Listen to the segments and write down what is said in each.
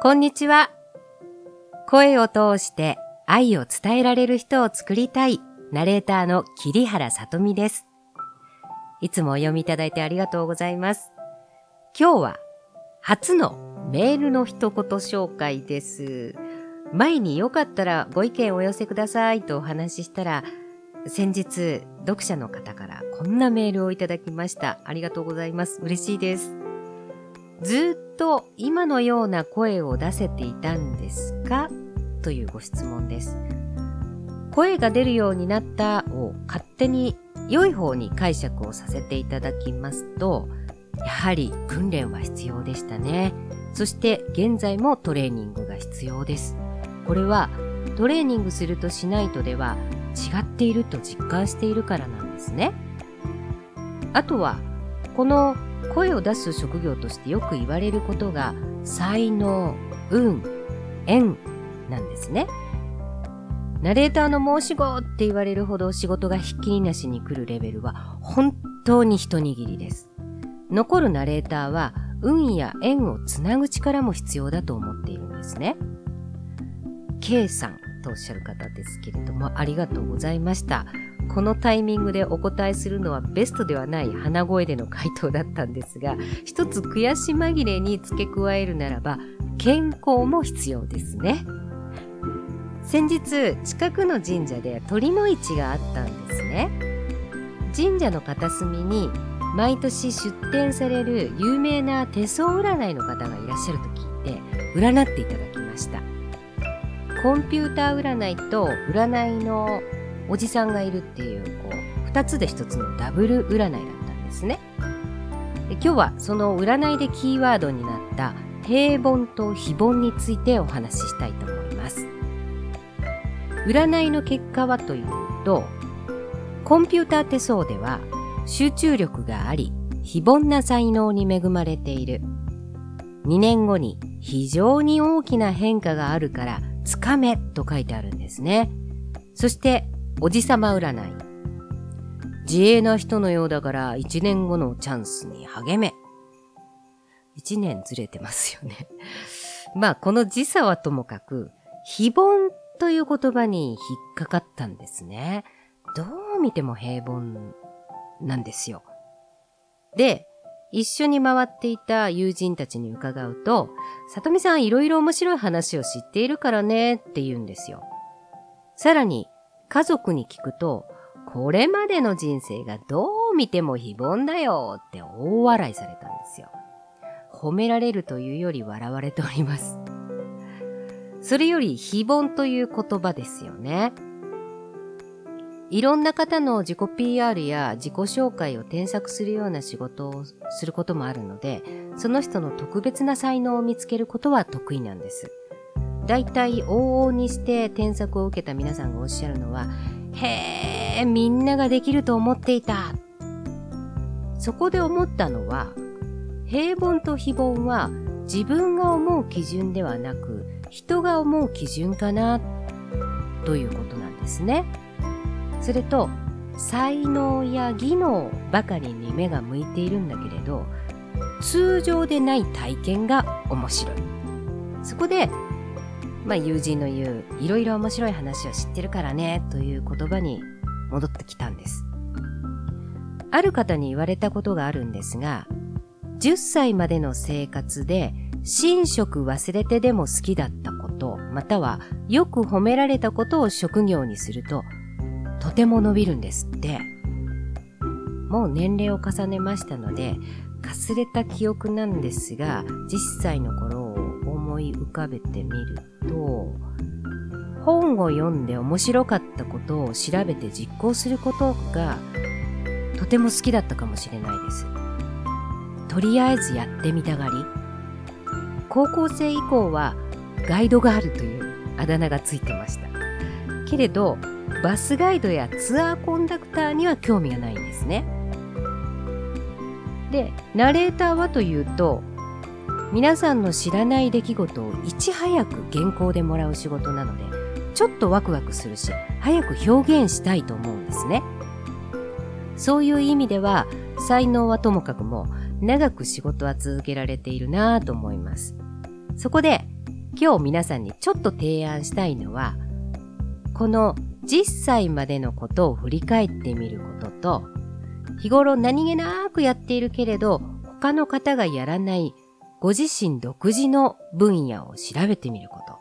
こんにちは。声を通して愛を伝えられる人を作りたいナレーターの桐原さとみです。いつもお読みいただいてありがとうございます。今日は初のメールの一言紹介です。前によかったらご意見をお寄せくださいとお話ししたら、先日読者の方からこんなメールをいただきました。ありがとうございます。嬉しいです。ずと今のような声を出せていたんですか？というご質問です。声が出るようになったを勝手に良い方に解釈をさせていただきますと、やはり訓練は必要でしたね。そして現在もトレーニングが必要です。これはトレーニングするとしないとでは違っていると実感しているからなんですね。あとはこの声を出す職業としてよく言われることが才能、運、縁なんですね。ナレーターの申し子って言われるほど仕事がひっきりなしに来るレベルは本当に一握りです。残るナレーターは運や縁をつなぐ力も必要だと思っているんですね。K さんとおっしゃる方ですけれどもありがとうございました。このタイミングでお答えするのはベストではない鼻声での回答だったんですが、一つ悔し紛れに付け加えるならば、健康も必要ですね。先日、近くの神社で鳥の市があったんですね。神社の片隅に毎年出展される有名な手相占いの方がいらっしゃると聞いて、占っていただきました。コンピューター占いと占いのおじさんがいるっていうこう2つで1つのダブル占いだったんですね。で今日はその占いでキーワードになった平凡と非凡についてお話ししたいと思います。占いの結果はというとコンピューター手相では集中力があり非凡な才能に恵まれている。2年後に非常に大きな変化があるからつかめと書いてあるんですね。そしておじさま占い。自営な人のようだから一年後のチャンスに励め。一年ずれてますよね。まあ、この時差はともかく、非凡という言葉に引っかかったんですね。どう見ても平凡なんですよ。で、一緒に回っていた友人たちに伺うと、里見さんいろいろ面白い話を知っているからねって言うんですよ。さらに、家族に聞くと、これまでの人生がどう見ても非凡だよって大笑いされたんですよ。褒められるというより笑われております。それより非凡という言葉ですよね。いろんな方の自己 PR や自己紹介を添削するような仕事をすることもあるので、その人の特別な才能を見つけることは得意なんです。大体往々にして添削を受けた皆さんがおっしゃるのは、へえ、みんなができると思っていた。そこで思ったのは、平凡と非凡は自分が思う基準ではなく、人が思う基準かな、ということなんですね。それと、才能や技能ばかりに目が向いているんだけれど、通常でない体験が面白い。そこでまあ、友人の言う、いろいろ面白い話を知ってるからね、という言葉に戻ってきたんです。ある方に言われたことがあるんですが、10歳までの生活で、寝食忘れてでも好きだったこと、またはよく褒められたことを職業にすると、とても伸びるんですって。もう年齢を重ねましたので、かすれた記憶なんですが、10歳の頃思い浮かべてみると、本を読んで面白かったことを調べて実行することがとても好きだったかもしれないです。とりあえずやってみたがり。高校生以降はガイドガールというあだ名がついてました。けれど、バスガイドやツアーコンダクターには興味がないんですね。で、ナレーターはというと、皆さんの知らない出来事をいち早く原稿でもらう仕事なので、ちょっとワクワクするし、早く表現したいと思うんですね。そういう意味では、才能はともかくも、長く仕事は続けられているなぁと思います。そこで、今日皆さんにちょっと提案したいのは、この10歳までのことを振り返ってみることと、日頃何気なくやっているけれど、他の方がやらないご自身独自の分野を調べてみること。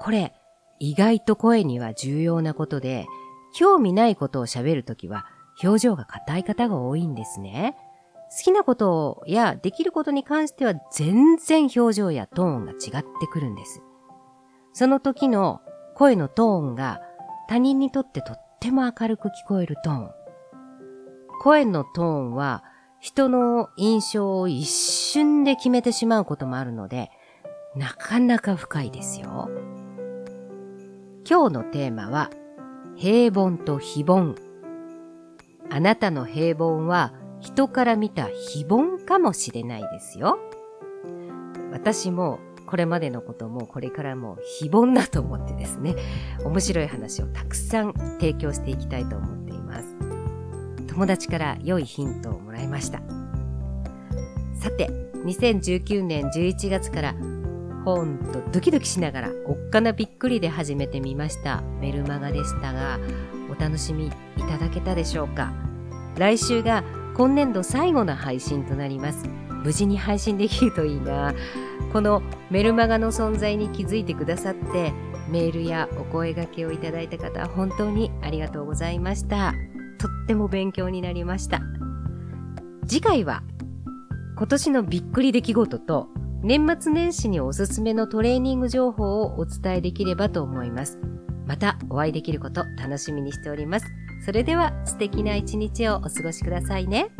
これ、意外と声には重要なことで、興味ないことを喋るときは表情が硬い方が多いんですね。好きなことやできることに関しては全然表情やトーンが違ってくるんです。その時の声のトーンが他人にとってとっても明るく聞こえるトーン。声のトーンは人の印象を一瞬で決めてしまうこともあるので、なかなか深いですよ。今日のテーマは、平凡と非凡。あなたの平凡は人から見た非凡かもしれないですよ。私もこれまでのこともこれからも非凡だと思ってですね、面白い話をたくさん提供していきたいと思います。友達から良いヒントをもらいました。さて、2019年11月からほんとドキドキしながらおっかなびっくりで始めてみましたメルマガでしたが、お楽しみいただけたでしょうか？来週が今年度最後の配信となります。無事に配信できるといいな。このメルマガの存在に気づいてくださって、メールやお声掛けをいただいた方、本当にありがとうございました。とっても勉強になりました。次回は、今年のびっくり出来事と、年末年始におすすめのトレーニング情報をお伝えできればと思います。またお会いできること楽しみにしております。それでは素敵な一日をお過ごしくださいね。